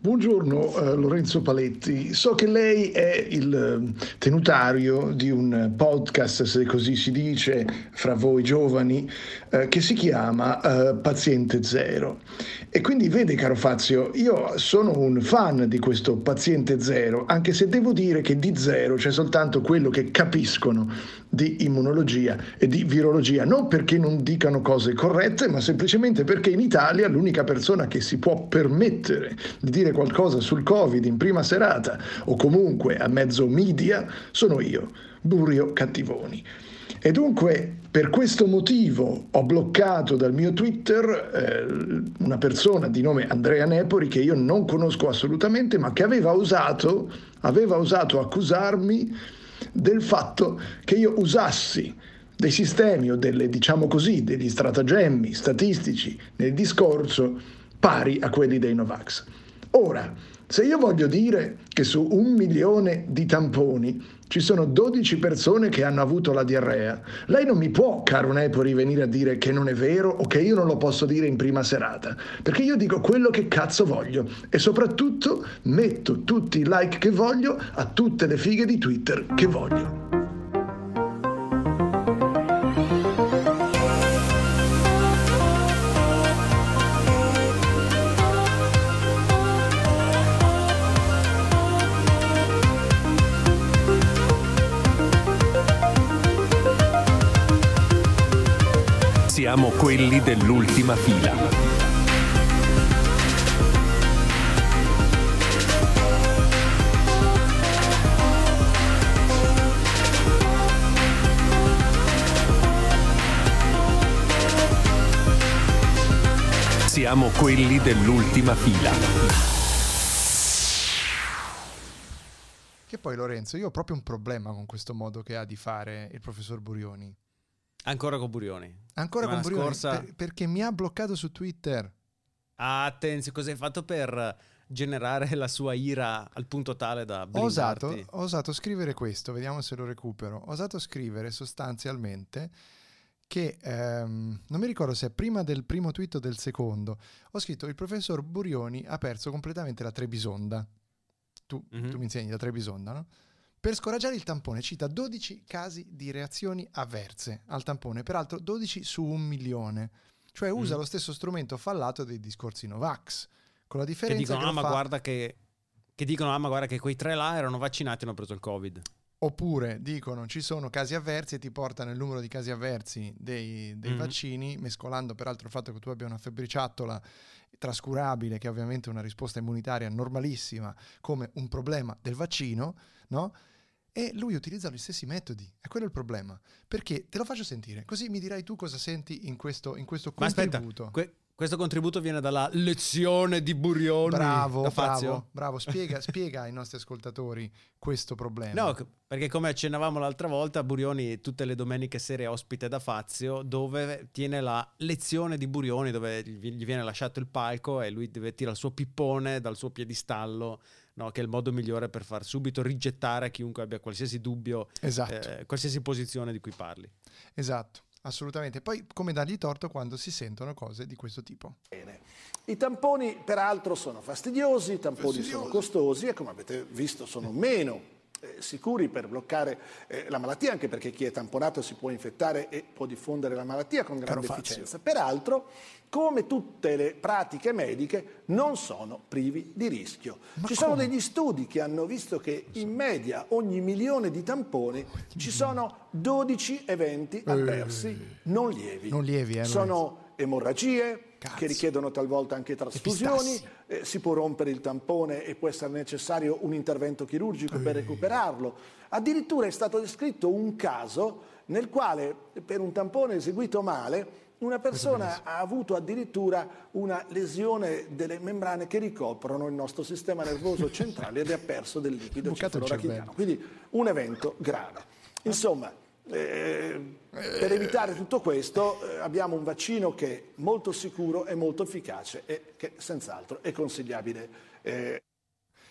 Buongiorno eh, Lorenzo Paletti, so che lei è il eh, tenutario di un podcast, se così si dice, fra voi giovani, eh, che si chiama eh, Paziente Zero. E quindi vede caro Fazio, io sono un fan di questo Paziente Zero, anche se devo dire che di zero c'è soltanto quello che capiscono di immunologia e di virologia, non perché non dicano cose corrette, ma semplicemente perché in Italia l'unica persona che si può permettere di dire dire qualcosa sul Covid in prima serata o comunque a mezzo media sono io, Burio Cattivoni. E dunque per questo motivo ho bloccato dal mio Twitter eh, una persona di nome Andrea Nepori che io non conosco assolutamente ma che aveva osato, aveva osato accusarmi del fatto che io usassi dei sistemi o delle, diciamo così, degli stratagemmi statistici nel discorso pari a quelli dei Novax. Ora, se io voglio dire che su un milione di tamponi ci sono 12 persone che hanno avuto la diarrea, lei non mi può, caro Nepori, venire a dire che non è vero o che io non lo posso dire in prima serata, perché io dico quello che cazzo voglio e soprattutto metto tutti i like che voglio a tutte le fighe di Twitter che voglio. Quelli dell'ultima fila. Siamo quelli dell'ultima fila. Che poi Lorenzo, io ho proprio un problema con questo modo che ha di fare il professor Burioni. Ancora con Burioni. Ancora con Burioni scorsa... per, perché mi ha bloccato su Twitter. Attenzione, cosa hai fatto per generare la sua ira al punto tale da ho osato, ho osato scrivere questo, vediamo se lo recupero. Ho osato scrivere sostanzialmente che ehm, non mi ricordo se è prima del primo tweet o del secondo. Ho scritto il professor Burioni ha perso completamente la Trebisonda. Tu, mm-hmm. tu mi insegni la Trebisonda, no? Per scoraggiare il tampone cita 12 casi di reazioni avverse al tampone, peraltro 12 su un milione, cioè usa mm. lo stesso strumento fallato dei discorsi Novax, con la differenza che dicono, che, ah, ma fa... guarda che, che dicono, ah, ma guarda che quei tre là erano vaccinati e hanno preso il Covid. Oppure dicono ci sono casi avversi e ti portano il numero di casi avversi dei, dei mm-hmm. vaccini, mescolando peraltro il fatto che tu abbia una febbriciattola trascurabile, che è ovviamente una risposta immunitaria normalissima, come un problema del vaccino, no? E lui utilizza gli stessi metodi, è quello il problema. Perché te lo faccio sentire, così mi dirai tu cosa senti in questo, in questo contributo. Aspetta, que- questo contributo viene dalla lezione di Burioni. Bravo, bravo, bravo. Spiega, spiega, ai nostri ascoltatori questo problema. No, perché come accennavamo l'altra volta, Burioni tutte le domeniche sere ospite da Fazio, dove tiene la lezione di Burioni, dove gli viene lasciato il palco e lui deve tirare il suo pippone dal suo piedistallo no? che è il modo migliore per far subito rigettare a chiunque abbia qualsiasi dubbio, esatto. eh, qualsiasi posizione di cui parli. Esatto. Assolutamente. Poi come dargli torto quando si sentono cose di questo tipo. Bene. I tamponi peraltro sono fastidiosi, i tamponi fastidiosi. sono costosi e come avete visto sono meno sicuri per bloccare eh, la malattia, anche perché chi è tamponato si può infettare e può diffondere la malattia con grande Caro efficienza. Fazio. Peraltro, come tutte le pratiche mediche, non sono privi di rischio. Ma ci come? sono degli studi che hanno visto che in media ogni milione di tamponi ci sono 12 eventi eh. avversi non lievi. Non lievi, eh, sono emorragie, Cazzo. che richiedono talvolta anche trasfusioni, eh, si può rompere il tampone e può essere necessario un intervento chirurgico Ehi. per recuperarlo. Addirittura è stato descritto un caso nel quale per un tampone eseguito male una persona ha avuto addirittura una lesione delle membrane che ricoprono il nostro sistema nervoso centrale ed ha perso del liquido cefalorachidano. Quindi un evento grave. Insomma, eh, per evitare tutto questo eh, abbiamo un vaccino che è molto sicuro e molto efficace e che senz'altro è consigliabile. Eh.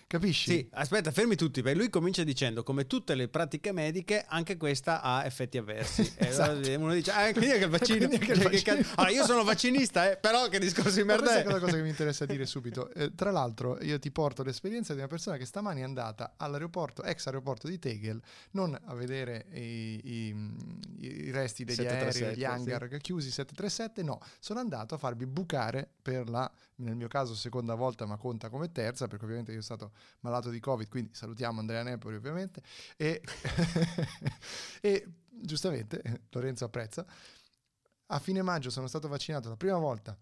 Capisci? Sì, aspetta, fermi tutti, perché lui comincia dicendo come tutte le pratiche mediche, anche questa ha effetti avversi. E Esatto. allora uno dice, ah, quindi anche il vaccino. Quindi anche il Cioè, che vaccino. cazzo- Allora, io sono vaccinista, eh, però che discorso di Ma merda questa è? è quella cosa che mi interessa dire subito. Eh, tra l'altro, io ti porto l'esperienza di una persona che stamani è andata all'aeroporto, ex aeroporto di Tegel, non a vedere i, i- i resti degli 737, aerei, gli hangar chiusi 737, no, sono andato a farmi bucare per la, nel mio caso, seconda volta, ma conta come terza, perché ovviamente io sono stato malato di Covid, quindi salutiamo Andrea Nepoli ovviamente, e, e giustamente Lorenzo apprezza. A fine maggio sono stato vaccinato la prima volta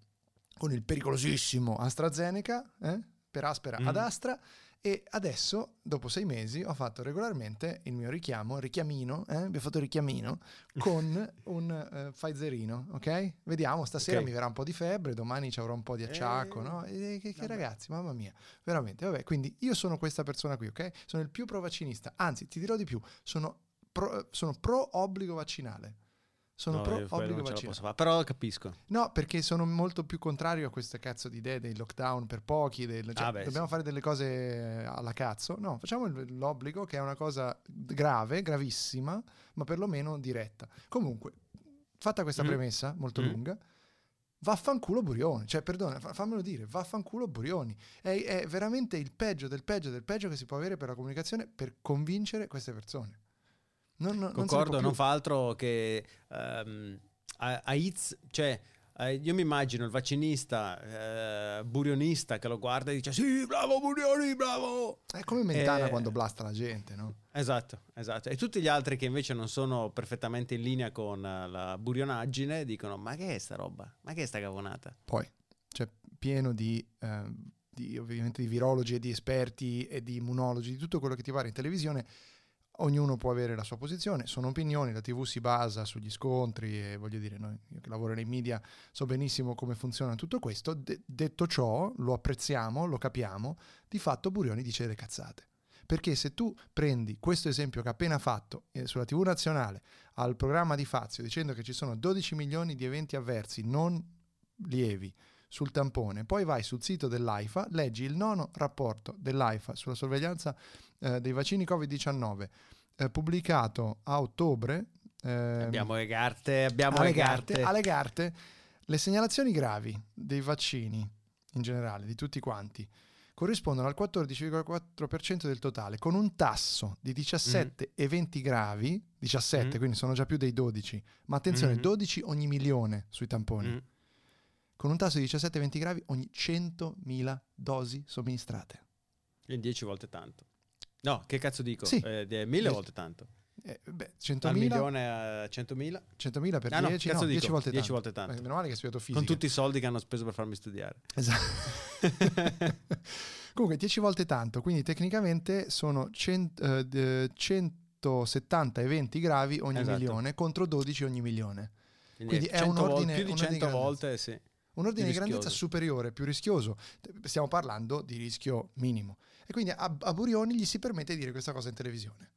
con il pericolosissimo AstraZeneca, eh, per aspera Mm. ad Astra, e adesso, dopo sei mesi, ho fatto regolarmente il mio richiamo, richiamino, eh, abbiamo fatto il richiamino, con un eh, Pfizerino, ok? Vediamo, stasera Ok. mi verrà un po' di febbre, domani ci avrò un po' di acciacco, Eh, no? E che, che ragazzi, mamma mia, veramente, vabbè, quindi io sono questa persona qui, ok? Sono il più pro vaccinista, anzi, ti dirò di più, sono pro, sono pro obbligo vaccinale. Sono No, pro quello obbligo fare, però capisco. No, perché sono molto più contrario a queste cazzo di idee dei lockdown per pochi. del- cioè, Ah, beh, dobbiamo sì. fare delle cose alla cazzo. No, facciamo l'obbligo, che è una cosa grave, gravissima, ma perlomeno diretta. Comunque, fatta questa Mhm. premessa molto Mhm. lunga, vaffanculo Burioni. Cioè, perdona, fa- fammelo dire, vaffanculo Burioni. È, è veramente il peggio del peggio del peggio che si può avere per la comunicazione per convincere queste persone. Non, non- non Concordo, più. non fa altro che ehm, a, a Iz- cioè eh, io mi immagino il vaccinista, eh, burionista che lo guarda e dice sì, bravo Burioni, bravo. È come Mentana Eh, quando blasta la gente, no? Esatto, esatto. E tutti gli altri che invece non sono perfettamente in linea con eh, la burionaggine dicono ma che è sta roba? Ma che è sta cavonata? Poi c'è pieno di, eh, di, ovviamente di virologi e di esperti e di immunologi, di tutto quello che ti pare in televisione. Ognuno può avere la sua posizione, sono opinioni, la TV si basa sugli scontri e voglio dire, noi, io che lavoro nei media so benissimo come funziona tutto questo. De- detto ciò, lo apprezziamo, lo capiamo, di fatto Burioni dice delle cazzate. Perché se tu prendi questo esempio che ha appena fatto eh, sulla TV nazionale al programma di Fazio dicendo che ci sono 12 milioni di eventi avversi non lievi sul tampone, poi vai sul sito dell'AIFA, leggi il nono rapporto dell'AIFA sulla sorveglianza eh, dei vaccini Covid-19 eh, pubblicato a ottobre. ehm, Abbiamo le carte, abbiamo alle le carte. carte, alle carte, le segnalazioni gravi dei vaccini in generale, di tutti quanti, corrispondono al 14,4% del totale, con un tasso di 17 eventi gravi, 17, Mhm. quindi sono già più dei 12, ma attenzione, Mhm. 12 ogni milione sui tamponi, Mm. Con un tasso di 17 eventi gravi ogni 100.000 dosi somministrate. E 10 volte tanto. No, che cazzo dico? Sì. Eh, di- mille Dieci- volte tanto. Eh, beh, Al 100.000, milione a 100.000. 100.000 per Ah, no, 10, cazzo no, dico, 10 volte 10 tanto. volte tanto. Eh, meno male che hai studiato fisica. Con tutti i soldi che hanno speso per farmi studiare. Esatto. Comunque 10 volte tanto, quindi tecnicamente sono cent- eh, d- 170 eventi gravi ogni Esatto. milione contro 12 ogni milione. Quindi, Quindi è 100 un ordine- più di un ordine 100 di volte, sì. Un ordine di grandezza superiore, più rischioso. Stiamo parlando di rischio minimo. E quindi a, a Burioni gli si permette di dire questa cosa in televisione.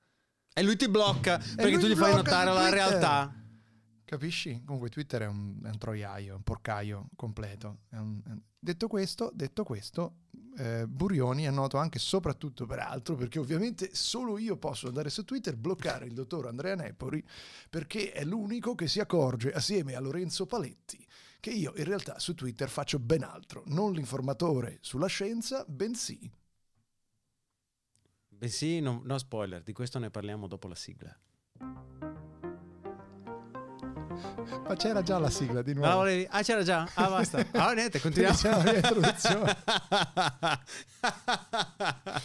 E lui ti blocca perché tu gli fai notare la realtà. Capisci? Comunque Twitter è un, è un troiaio, un porcaio completo. È un- è Detto questo, detto questo eh, Burioni è noto anche e soprattutto peraltro perché ovviamente solo io posso andare su Twitter, bloccare il dottor Andrea Nepori perché è l'unico che si accorge assieme a Lorenzo Paletti che io in realtà su Twitter faccio ben altro, non l'informatore sulla scienza, bensì Beh sì, no, no spoiler, di questo ne parliamo dopo la sigla. Ma c'era già la sigla di nuovo. volevi- Ah, c'era già? Ah, basta. Ah, niente, continuiamo. Iniziamo la introduzione.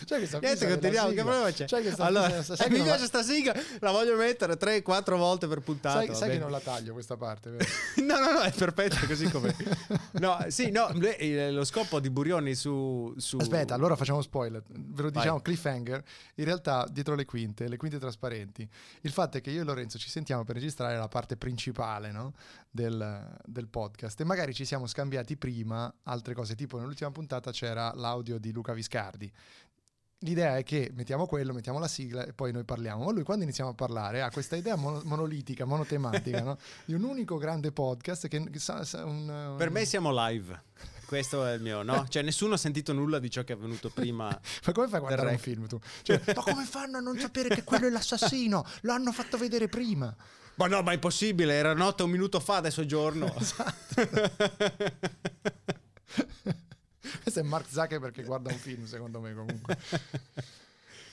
Questa Niente, continuiamo. Che problema c'è? C'è questa allora, sai che mi piace la- sta sigla, la voglio mettere 3-4 volte per puntata. Sai, sai che non la taglio questa parte? No, no, no, è perfetta così com'è. No, sì, no, lo scopo di Burioni su... su- Aspetta, allora facciamo spoiler. Ve lo diciamo, Vai. cliffhanger. In realtà, dietro le quinte, le quinte trasparenti, il fatto è che io e Lorenzo ci sentiamo per registrare la parte principale no? del, del podcast e magari ci siamo scambiati prima altre cose, tipo nell'ultima puntata c'era l'audio di Luca Viscardi. L'idea è che mettiamo quello, mettiamo la sigla e poi noi parliamo. Ma lui quando iniziamo a parlare ha questa idea mono- monolitica, monotematica, no? di un unico grande podcast che, che sa- sa- un- Per un- me siamo live. questo è il mio, no? Cioè nessuno ha sentito nulla di ciò che è avvenuto prima. Ma come fai a guardare un film tu? Cioè, ma come fanno a non sapere che quello è l'assassino? Lo hanno fatto vedere prima. Ma no, ma è impossibile, era notte un minuto fa, adesso è giorno. Esatto. Questo è Mark Zuckerberg che guarda un film, secondo me, comunque.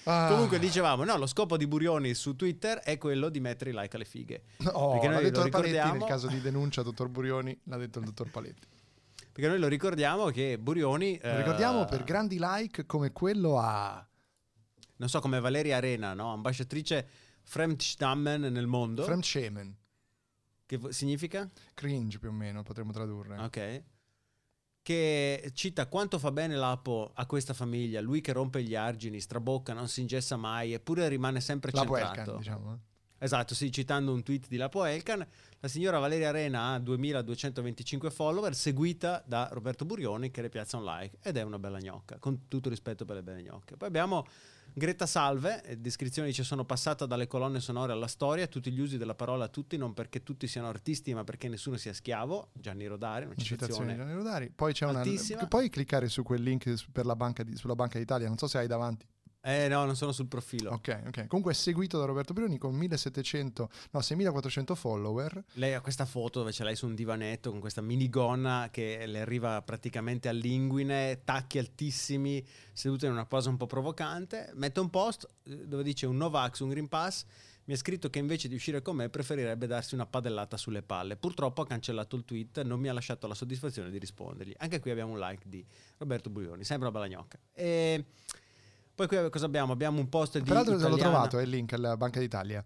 Ah. Comunque dicevamo, no, lo scopo di Burioni su Twitter è quello di mettere i like alle fighe. Oh, perché noi detto lo il Paletti nel ricordiamo, caso di denuncia, dottor Burioni, l'ha detto il dottor Paletti. perché noi lo ricordiamo che Burioni... Lo eh, ricordiamo per grandi like come quello a Non so, come Valeria Arena, no? Ambasciatrice Fremdstammen nel mondo. Fremdschämen. che vo- significa? Cringe più o meno, potremmo tradurre. Ok. Che cita quanto fa bene l'Apo a questa famiglia, lui che rompe gli argini, strabocca, non si ingessa mai, eppure rimane sempre La centrato. Welcan, diciamo. eh. Esatto, sì, citando un tweet di Lapo Elkan, la signora Valeria Arena ha 2225 follower, seguita da Roberto Burioni che le piazza un like ed è una bella gnocca, con tutto rispetto per le belle gnocche. Poi abbiamo Greta Salve, eh, descrizione dice sono passata dalle colonne sonore alla storia, tutti gli usi della parola tutti, non perché tutti siano artisti ma perché nessuno sia schiavo, Gianni Rodari, una Citazione citazione Gianni Rodari. Poi c'è una. altissima. Puoi cliccare su quel link per la banca di- sulla Banca d'Italia, non so se hai davanti. Eh no, non sono sul profilo. Ok, ok. Comunque è seguito da Roberto Burioni con 1700, no, 6400 follower. Lei ha questa foto dove c'è lei su un divanetto con questa minigonna che le arriva praticamente all'inguine, tacchi altissimi, seduta in una posa un po' provocante. Mette un post eh, dove dice un Novax, un Green Pass. Mi ha scritto che invece di uscire con me preferirebbe darsi una padellata sulle palle. Purtroppo ha cancellato il tweet, non mi ha lasciato la soddisfazione di rispondergli. Anche qui abbiamo un like di Roberto Burioni, sembra una bella gnocca. E poi qui cosa abbiamo? Abbiamo un post di Peraltro l'ho italiana- trovato, è il link alla Banca d'Italia.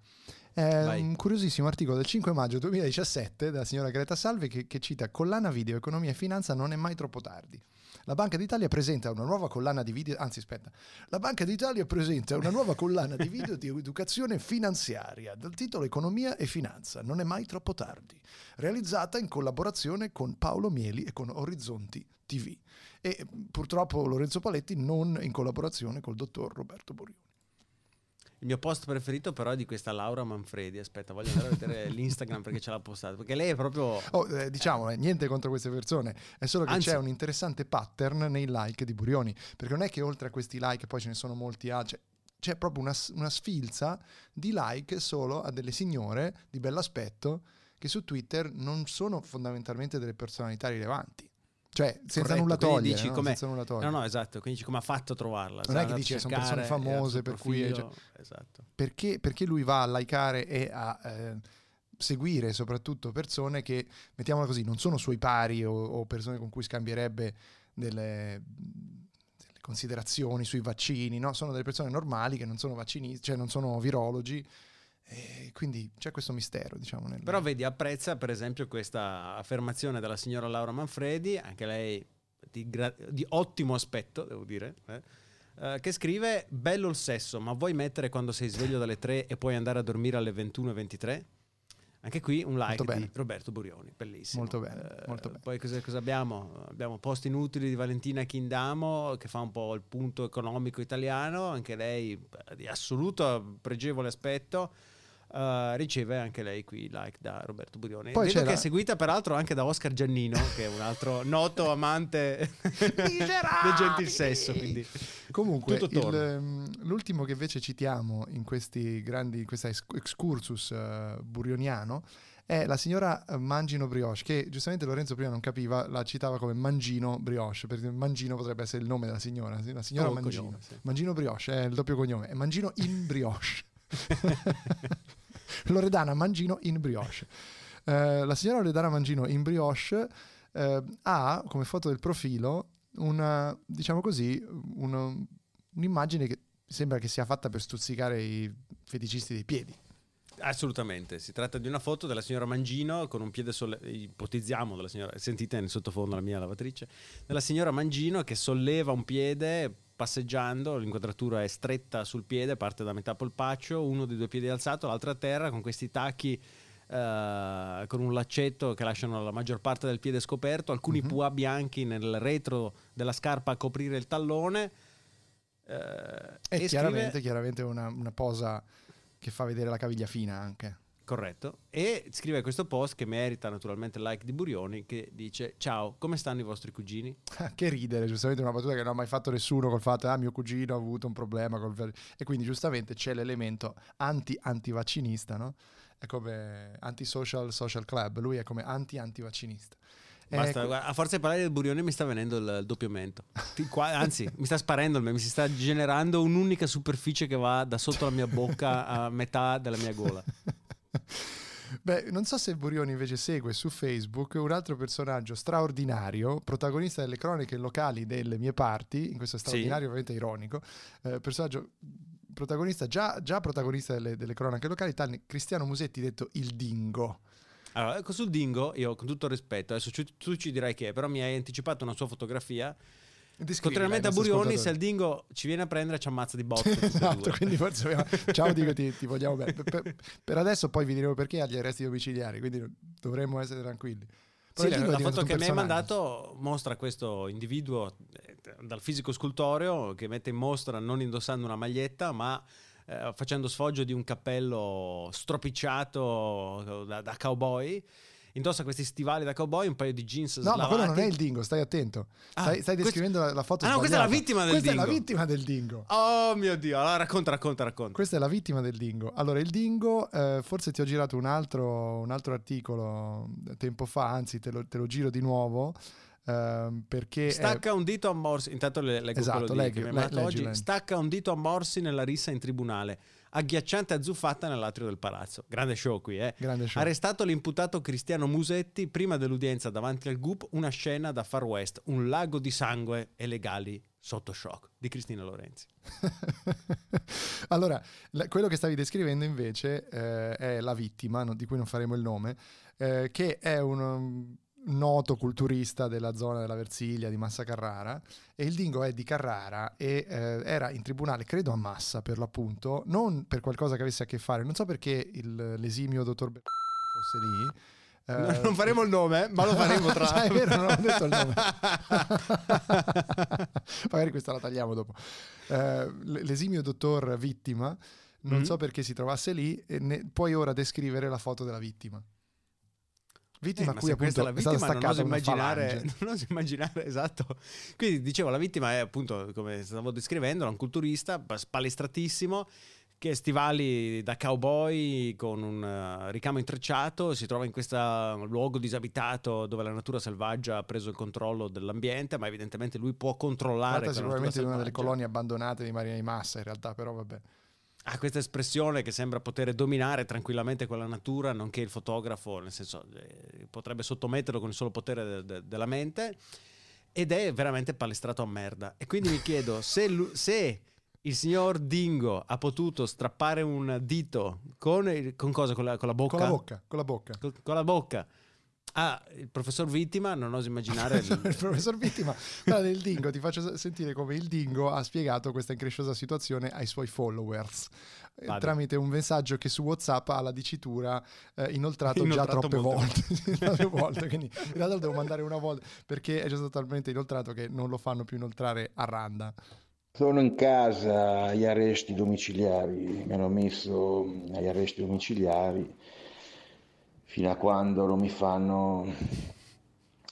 È Vai. un curiosissimo articolo del 5 maggio 2017 della signora Greta Salve che, che cita collana video, economia e finanza non è mai troppo tardi. La Banca d'Italia presenta una nuova collana di video, anzi aspetta, la Banca d'Italia presenta una nuova collana di video di educazione finanziaria dal titolo Economia e Finanza, non è mai troppo tardi, realizzata in collaborazione con Paolo Mieli e con Orizzonti TV e purtroppo Lorenzo Paletti non in collaborazione col dottor Roberto Burioni. Il mio post preferito però è di questa Laura Manfredi. Aspetta, voglio andare a vedere l'Instagram perché ce l'ha postato. Perché lei è proprio... Oh, eh, diciamo, eh, niente contro queste persone, è solo che Anzi- c'è un interessante pattern nei like di Burioni, perché non è che oltre a questi like poi ce ne sono molti altri, cioè, c'è proprio una, una sfilza di like solo a delle signore di bell'aspetto che su Twitter non sono fondamentalmente delle personalità rilevanti. Cioè, senza nulla togliere, dici no? senza nulla togliere. No, no, esatto. Quindi dici come ha fatto a trovarla. Non è che dici che sono persone famose, per cui- cioè Esatto. perché, perché lui va a likeare e a eh, seguire soprattutto persone che, mettiamola così, non sono suoi pari o, o persone con cui scambierebbe delle, delle considerazioni sui vaccini, no? sono delle persone normali che non sono vaccinisti, cioè non sono virologi. E quindi c'è questo mistero, diciamo. Nel... Però vedi, apprezza per esempio questa affermazione della signora Laura Manfredi, anche lei di, gra- di ottimo aspetto, devo dire, eh, eh, che scrive bello il sesso, ma vuoi mettere quando sei sveglio dalle 3 e puoi andare a dormire alle 21.23? Anche qui un like di Roberto Burioni, bellissimo. Molto bene, Eh, molto bene. Poi cosa, cosa abbiamo? Abbiamo post inutili di Valentina Chindamo che fa un po' il punto economico italiano, anche lei di assoluto pregevole aspetto. Eh, riceve anche lei qui like da Roberto Burioni. Poi Vedo che è seguita peraltro anche da Oscar Giannino, che è un altro noto amante del gentil sesso. Quindi Comunque, tutto il, ehm, l'ultimo che invece citiamo in questi grandi, in questa ex- excursus eh, burioniano è la signora eh, Mangino Brioche, che giustamente Lorenzo prima non capiva, la citava come Mangino Brioche, perché Mangino potrebbe essere il nome della signora, la signora Oh, Mangino. cognome, sì. Mangino Brioche è il doppio cognome, è Mangino in Brioche. Loredana Mangino in Brioche. Eh, la signora Loredana Mangino in Brioche eh, ha come foto del profilo una, diciamo così, uno- un'immagine che sembra che sia fatta per stuzzicare i feticisti dei piedi. Assolutamente, si tratta di una foto della signora Mangino con un piede sollevato, ipotizziamo della signora, sentite nel sottofondo la mia lavatrice, della signora Mangino che solleva un piede passeggiando, l'inquadratura è stretta sul piede, parte da metà polpaccio, uno dei due piedi alzato, l'altro a terra con questi tacchi eh, con un laccetto che lasciano la maggior parte del piede scoperto, alcuni Mhm. pua bianchi nel retro della scarpa a coprire il tallone. eh, E, e chiaramente, scrive- chiaramente una, una posa che fa vedere la caviglia fina anche. Corretto. E scrive questo post che merita naturalmente il like di Burioni che dice ciao, come stanno i vostri cugini? che ridere, giustamente una battuta che non ha mai fatto nessuno col fatto ah mio cugino ha avuto un problema col... e quindi giustamente c'è l'elemento anti-antivaccinista, no? È come anti-social social club, lui è come anti-antivaccinista. Basta, ecco. a forza di parlare del Burioni mi sta venendo il, il doppio mento. Qua, anzi, mi sta sparendo, mi si sta generando un'unica superficie che va da sotto la mia bocca a metà della mia gola. Beh, non so se Burioni invece segue su Facebook un altro personaggio straordinario, protagonista delle croniche locali delle mie parti, in questo straordinario sì. ovviamente ironico, eh, personaggio protagonista, già, già protagonista delle, delle, cronache locali, tale Cristiano Musetti detto il Dingo. Allora, ecco sul Dingo, io con tutto rispetto, adesso tu ci dirai che, però mi hai anticipato una sua fotografia Contrariamente a Burioni, se il dingo ci viene a prendere, ci ammazza di botte. esatto, quindi forse abbiamo... ciao Dingo, ti, ti vogliamo bene. Per, per, adesso poi vi diremo perché ha gli arresti domiciliari, quindi dovremmo essere tranquilli. Sì, la, la foto che mi hai mandato mostra questo individuo eh, dal fisico scultoreo che mette in mostra non indossando una maglietta, ma eh, facendo sfoggio di un cappello stropicciato da, da cowboy indossa questi stivali da cowboy, un paio di jeans no, slavati. Ma quello non è il dingo, stai attento. Stai, ah, stai descrivendo questo... la, foto Ah no, questa è la vittima del questa dingo. Questa è la vittima del dingo. Oh mio Dio, allora racconta, racconta, racconta. Questa è la vittima del dingo. Allora, il dingo, eh, forse ti ho girato un altro, un altro articolo tempo fa, anzi te lo, te lo giro di nuovo. Uh, perché stacca è... un dito a morsi intanto le, leggo esatto, leggo, le, oggi stacca un dito a morsi nella rissa in tribunale agghiacciante azzuffata nell'atrio del palazzo. Grande show qui, eh? Grande show. Arrestato l'imputato Cristiano Musetti, prima dell'udienza davanti al GUP, una scena da Far West, un lago di sangue e legali sotto shock di Cristina Lorenzi. allora, quello che stavi descrivendo invece eh, è la vittima, no, di cui non faremo il nome, eh, che è un noto culturista della zona della Versilia di Massa Carrara e il dingo è di Carrara e eh, era in tribunale credo a Massa per l'appunto non per qualcosa che avesse a che fare non so perché il, l'esimio dottor Be- fosse lì Uh, non faremo il nome, ma lo faremo tra l'altro. è vero, non ho detto il nome. Magari questa la tagliamo dopo. Uh, l'esimio dottor vittima, non mm so perché si trovasse lì, e ne, puoi ora descrivere la foto della vittima. Vittima eh, a cui appunto la vittima non oso, immaginare, non oso immaginare, esatto. Quindi dicevo, la vittima è appunto, come stavo descrivendo, un culturista palestratissimo che stivali da cowboy con un uh, ricamo intrecciato, si trova in questo luogo disabitato dove la natura selvaggia ha preso il controllo dell'ambiente, ma evidentemente lui può controllare. Tratta sicuramente di una delle colonie abbandonate di Marina di Massa, in realtà, però vabbè ha questa espressione che sembra poter dominare tranquillamente quella natura, nonché il fotografo, nel senso, eh, potrebbe sottometterlo con il solo potere de- de- della mente, ed è veramente palestrato a merda. E quindi mi chiedo se, lu- se il signor Dingo ha potuto strappare un dito con, il, con cosa? Con la, con la, bocca? Con la bocca, con la bocca. Con, con la bocca Ah, il professor Vittima, non oso immaginare. il... il professor Vittima, guarda, il Dingo, ti faccio sentire come il Dingo ha spiegato questa incresciosa situazione ai suoi followers. Eh, Vado. Tramite un messaggio che su WhatsApp ha la dicitura eh, inoltrato, inoltrato, già troppe volte. volte quindi in realtà lo devo mandare una volta perché è già stato talmente inoltrato che non lo fanno più inoltrare a randa. Sono in casa agli arresti domiciliari, mi hanno messo agli arresti domiciliari fino a quando non mi fanno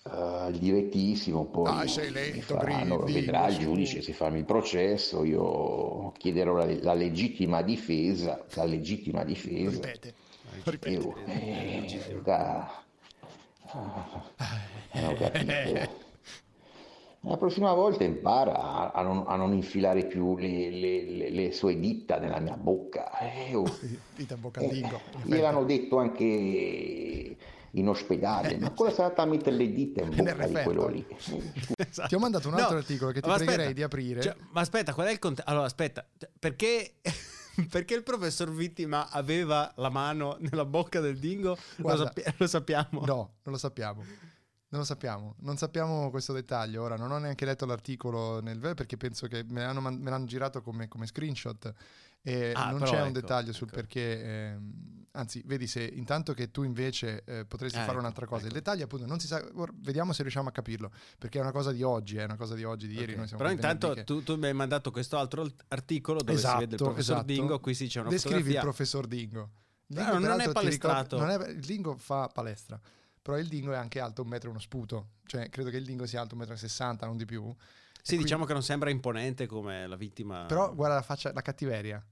uh, il direttissimo, poi ah, sei lento, faranno, grivi, vedrà il giudice se farmi il processo, io chiederò la, la legittima difesa, la legittima difesa. Ripete, ripete. Io, eh, da, ah, non ho capito. La prossima volta impara a, a, non, a non, infilare più le, le, le, le, sue dita nella mia bocca. Eh, oh. Dita boccandingo. Eh, gliel'hanno detto anche in ospedale, ma cosa sarà a mettere le dita in bocca di quello lì? Esatto. Ti ho mandato un altro no, articolo che ti pregherei aspetta, di aprire. Cioè, ma aspetta, qual è il contesto? Allora, aspetta, perché... perché il professor Vittima aveva la mano nella bocca del dingo? Guarda, lo, sappi- lo sappiamo. No, non lo sappiamo. Non lo sappiamo, non sappiamo questo dettaglio. Ora non ho neanche letto l'articolo nel web perché penso che me l'hanno, me l'hanno girato come, come, screenshot e ah, non c'è ecco, un dettaglio sul ecco. perché. Eh, anzi, vedi se intanto che tu invece eh, potresti eh, fare ecco, un'altra cosa. Il ecco. dettaglio appunto non si sa, vediamo se riusciamo a capirlo perché è una cosa di oggi, è una cosa di oggi, di ieri. Okay. Però intanto che... tu, tu, mi hai mandato questo altro articolo dove esatto, si vede il esatto, professor esatto. Dingo, qui si c'è una Descrivi fotografia. il professor Dingo Dingo, Ah, non è palestrato. ricordo- non è- il dingo fa palestra, però il dingo è anche alto un metro e uno sputo. Cioè, credo che il dingo sia alto un metro e sessanta, non di più. Sì, E diciamo quindi- che non sembra imponente come la vittima. Però guarda la faccia, la cattiveria.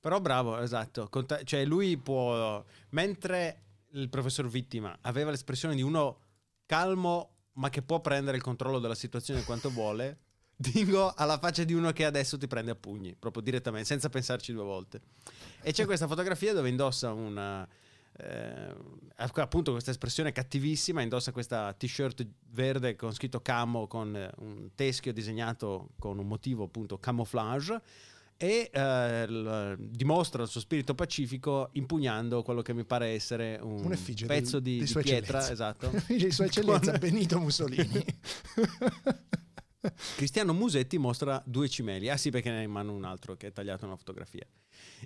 Però bravo, esatto. Conta- cioè lui può... Mentre il professor Vittima aveva l'espressione di uno calmo ma che può prendere il controllo della situazione quanto vuole, Dingo ha la faccia di uno che adesso ti prende a pugni, proprio direttamente, senza pensarci due volte. E c'è questa fotografia dove indossa una... eh, appunto questa espressione cattivissima, indossa questa t-shirt verde con scritto camo con eh, un teschio disegnato con un motivo appunto camouflage e eh, l- dimostra il suo spirito pacifico impugnando quello che mi pare essere un Un'effigie pezzo di, di di pietra, Eccellenza. esatto. Di Sua Eccellenza Con- Benito Mussolini. Cristiano Musetti mostra due cimeli. Ah sì, perché ne ha in mano un altro che è tagliato una fotografia.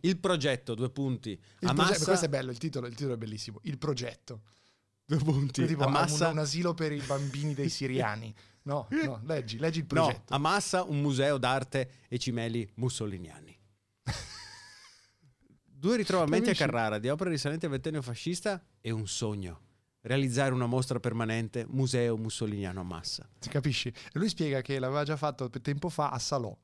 Il progetto, due punti. Il progetto- Ammassa, questo è bello, il titolo, il titolo è bellissimo. Il progetto. due punti. Tipo, Ammassa, un, un asilo per i bambini dei siriani. No, no, leggi, leggi il no, progetto. ammassa un museo d'arte e cimeli mussoliniani. Due ritrovamenti Capisci? a Carrara di opere risalenti al ventennio fascista e un sogno. Realizzare una mostra permanente Museo Mussoliniano a Massa. Ti capisci? Lui spiega che l'aveva già fatto tempo fa a Salò.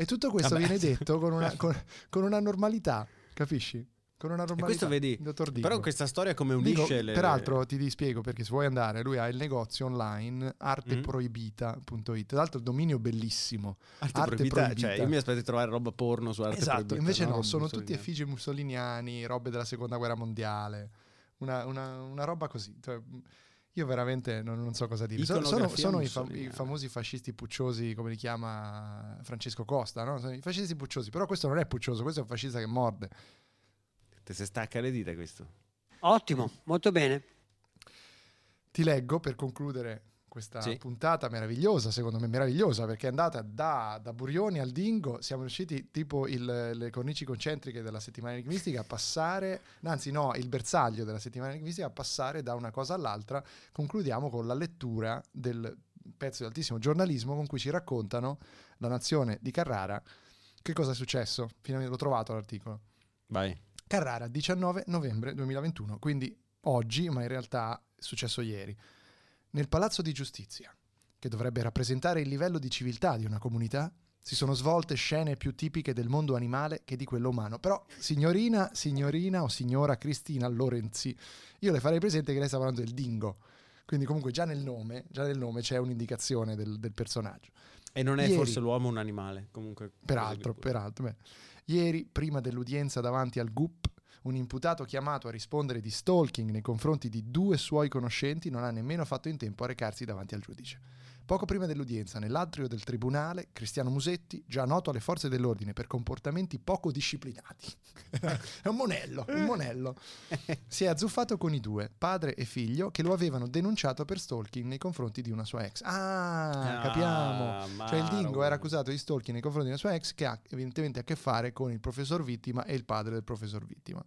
E tutto questo Vabbè. viene detto con una, con- con una normalità, capisci? Con una E normalità. questo vedi, dottor Dingo. però questa storia come Dico, unisce le... peraltro ti spiego perché se vuoi andare, lui ha il negozio online Mm. arteproibita.it. Tra l'altro dominio bellissimo. Arte, arte proibita, proibita. cioè io mi aspetto di trovare roba porno su arte esatto, proibita, invece no, roba sono tutti effigie mussoliniani, robe della seconda guerra mondiale, una, una- una roba così. Cioè, io veramente non, non so cosa dire. So- Sono, sono i, fa- i famosi fascisti pucciosi, come li chiama Francesco Costa, no? Sono i fascisti pucciosi, però questo non è puccioso, questo è un fascista che morde. Te si stacca le dita questo. Ottimo, molto bene. Ti leggo per concludere questa Sì. puntata meravigliosa, secondo me meravigliosa, perché è andata da, da Burioni al Dingo, siamo riusciti tipo il- le cornici concentriche della settimana enigmistica a passare, anzi no, il bersaglio della settimana enigmistica a passare da una cosa all'altra, concludiamo con la lettura del pezzo di altissimo giornalismo con cui ci raccontano la nazione di Carrara. Che cosa è successo? Finalmente l'ho trovato l'articolo. Vai. Carrara, 19 novembre 2021, quindi oggi, ma in realtà è successo ieri. Nel Palazzo di Giustizia, che dovrebbe rappresentare il livello di civiltà di una comunità, si sono svolte scene più tipiche del mondo animale che di quello umano. Però, signorina, signorina o signora Cristina Lorenzi, io le farei presente che lei sta parlando del dingo. Quindi comunque già nel nome, già nel nome c'è un'indicazione del, del personaggio. E non è Ieri- forse l'uomo un animale, comunque. Peraltro, peraltro. beh. Ieri, prima dell'udienza davanti al GUP, un imputato chiamato a rispondere di stalking nei confronti di due suoi conoscenti non ha nemmeno fatto in tempo a recarsi davanti al giudice. Poco prima dell'udienza, nell'atrio del tribunale, Cristiano Musetti, già noto alle forze dell'ordine per comportamenti poco disciplinati, è un monello, un monello, si è azzuffato con i due, padre e figlio, che lo avevano denunciato per stalking nei confronti di una sua ex. Ah, Ah, capiamo. Cioè il dingo Maro. era accusato di stalking nei confronti di una sua ex che ha evidentemente a che fare con il professor vittima e il padre del professor vittima.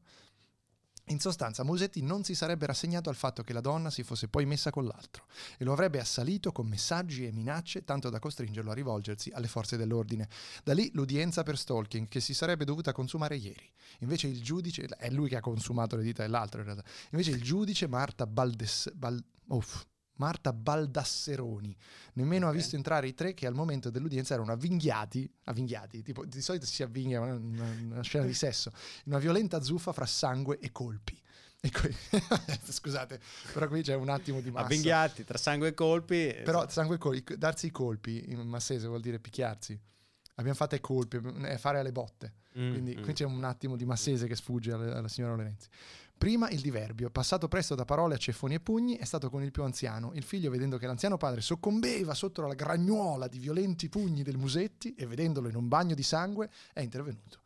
In sostanza, Musetti non si sarebbe rassegnato al fatto che la donna si fosse poi messa con l'altro e lo avrebbe assalito con messaggi e minacce tanto da costringerlo a rivolgersi alle forze dell'ordine. Da lì l'udienza per stalking che si sarebbe dovuta consumare ieri. Invece il giudice, è lui che ha consumato le dita dell'altro in realtà, invece il giudice Marta, Baldes, Bal- uff, Marta Baldasseroni nemmeno ha Ok. visto entrare i tre che al momento dell'udienza erano avvinghiati, avvinghiati, tipo di solito si avvinghia una, una- scena di sesso, in una violenta zuffa fra sangue e colpi. E que- Scusate, però qui c'è un attimo di massa. Avvinghiati tra sangue e colpi. Però sangue e colpi, darsi i colpi in massese vuol dire picchiarsi. Abbiamo fatto i colpi, è fare alle botte. Mm, Quindi mm. qui c'è un attimo di massese che sfugge alla, alla signora Lorenzi. Prima il diverbio, passato presto da parole a ceffoni e pugni, è stato con il più anziano. Il figlio, vedendo che l'anziano padre soccombeva sotto la gragnuola di violenti pugni del Musetti e vedendolo in un bagno di sangue, è intervenuto.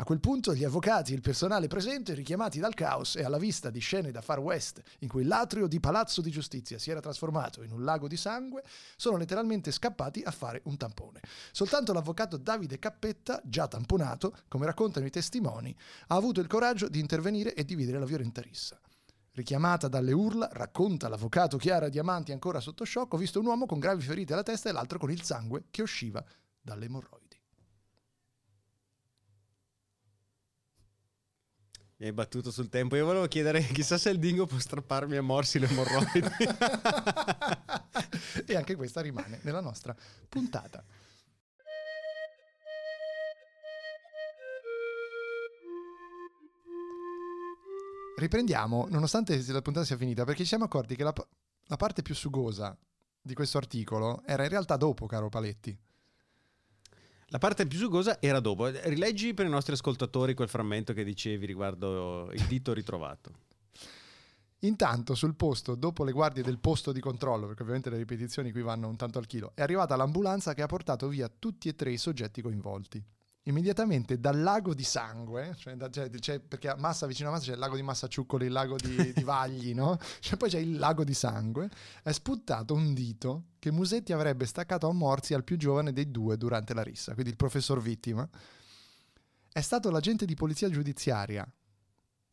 A quel punto gli avvocati e il personale presente, richiamati dal caos e alla vista di scene da Far West, in cui l'atrio di Palazzo di Giustizia si era trasformato in un lago di sangue, sono letteralmente scappati a fare un tampone. Soltanto l'avvocato Davide Cappetta, già tamponato, come raccontano i testimoni, ha avuto il coraggio di intervenire e dividere la violenta rissa. Richiamata dalle urla, racconta l'avvocato Chiara Diamanti ancora sotto shock, ho visto un uomo con gravi ferite alla testa e l'altro con il sangue che usciva dalle emorroidi. Mi hai battuto sul tempo. Io volevo chiedere, chissà se il dingo può strapparmi a morsi le emorroidi. e anche questa rimane nella nostra puntata. Riprendiamo, nonostante la puntata sia finita, perché ci siamo accorti che la, la parte più sugosa di questo articolo era in realtà dopo, caro Paletti. La parte più sugosa era dopo. Rileggi per i nostri ascoltatori quel frammento che dicevi riguardo il dito ritrovato. Intanto sul posto, dopo le guardie del posto di controllo, perché ovviamente le ripetizioni qui vanno un tanto al chilo, è arrivata l'ambulanza che ha portato via tutti e tre i soggetti coinvolti immediatamente dal lago di sangue, cioè, da, cioè, cioè, perché a Massa, vicino a Massa c'è il lago di Massaciuccoli, il lago di, di Vagli, no? Cioè, poi c'è il lago di sangue, è spuntato un dito che Musetti avrebbe staccato a Morsi al più giovane dei due durante la rissa, quindi il professor vittima. È stato l'agente di polizia giudiziaria,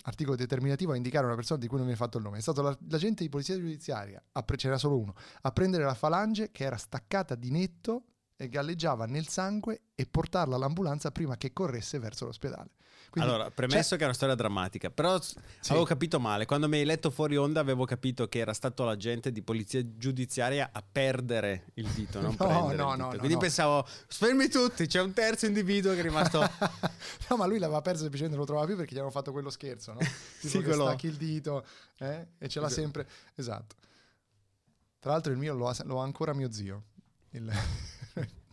articolo determinativo a indicare una persona di cui non è fatto il nome, è stato l'agente di polizia giudiziaria, pre- c'era solo uno, a prendere la falange che era staccata di netto galleggiava nel sangue e portarla all'ambulanza prima che corresse verso l'ospedale. Quindi, allora, premesso cioè... che è una storia drammatica, però sì. avevo capito male. Quando mi hai letto fuori onda avevo capito che era stato l'agente di polizia giudiziaria a perdere il dito, non no, prendere no, no, no, Quindi no. pensavo, fermi tutti, c'è un terzo individuo che è rimasto... no, ma lui l'aveva perso semplicemente, non lo trovava più perché gli avevano fatto quello scherzo, no? Tipo sì, quello... stacchi il dito eh? e ce l'ha sempre... Esatto. Tra l'altro il mio lo ha, lo ha ancora mio zio. Il...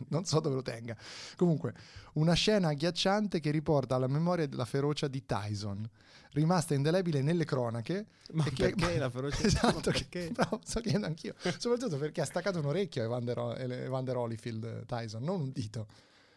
non so dove lo tenga. Comunque, una scena agghiacciante che riporta alla memoria della ferocia di Tyson, rimasta indelebile nelle cronache. Ma perché che... la ferocia? esatto, perché? Bravo, sto chiedendo anch'io. Soprattutto perché ha staccato un orecchio a Evander, Evander Holyfield Tyson, non un dito.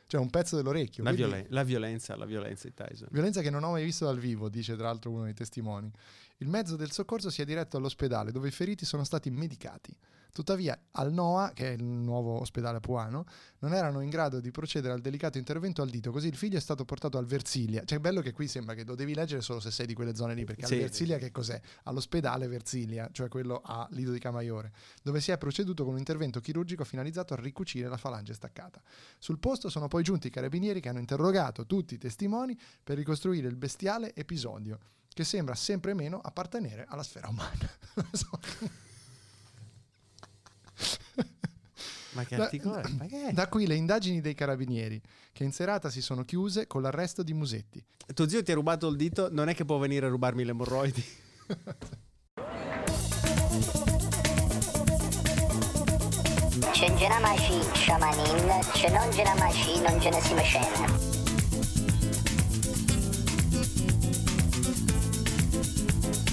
Cioè un pezzo dell'orecchio. La, quindi... violen- la, violenza, la violenza di Tyson. Violenza che non ho mai visto dal vivo, dice tra l'altro uno dei testimoni. Il mezzo del soccorso si è diretto all'ospedale dove i feriti sono stati medicati. Tuttavia, al NOA, che è il nuovo ospedale puano, non erano in grado di procedere al delicato intervento al dito, così il figlio è stato portato al Versilia. Cioè, è bello che qui sembra che lo devi leggere solo se sei di quelle zone lì, perché sì. al Versilia che cos'è? All'ospedale Versilia, cioè quello a Lido di Camaiore, dove si è proceduto con un intervento chirurgico finalizzato a ricucire la falange staccata. Sul posto sono poi giunti i carabinieri che hanno interrogato tutti i testimoni per ricostruire il bestiale episodio, che sembra sempre meno appartenere alla sfera umana. Ma che articolo da, è? Da qui le indagini dei carabinieri, che in serata si sono chiuse con l'arresto di Musetti. Tuo zio ti ha rubato il dito, non è che può venire a rubarmi le emorroidi. Ce ne maci shamanin, ce non maci, non ce ne si macena.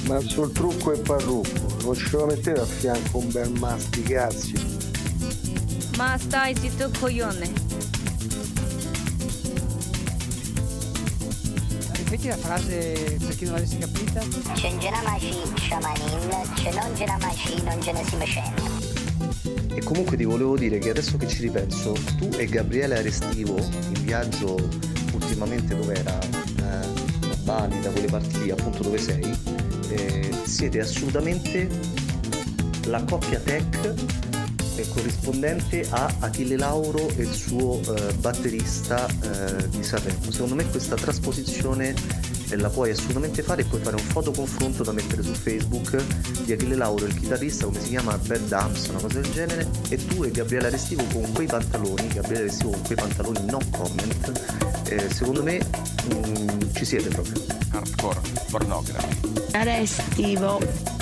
Ma sul trucco e parrucco, non ce lo mettete a fianco un bel masticazzi? Ma stai zitto coglione. Ripeti la frase per chi non l'avesse capita. Ce ne maci shamanin, ce non ce maci, non ce ne si macena. E comunque ti volevo dire che adesso che ci ripenso, tu e Gabriele Arestivo in viaggio ultimamente dove era? Eh, a Bali, da quelle parti lì, appunto dove sei, eh, siete assolutamente la coppia tech è corrispondente a Achille Lauro e il suo eh, batterista eh, di Sanremo. Secondo me questa trasposizione eh, la puoi assolutamente fare e puoi fare un fotoconfronto da mettere su Facebook di Achille Lauro, il chitarrista, come si chiama, Bad Dumps, una cosa del genere, e tu e Gabriele Arestivo con quei pantaloni, Gabriele Arestivo con quei pantaloni no comment, eh, secondo me mh, mm, ci siete proprio. Hardcore, pornografi. Arestivo.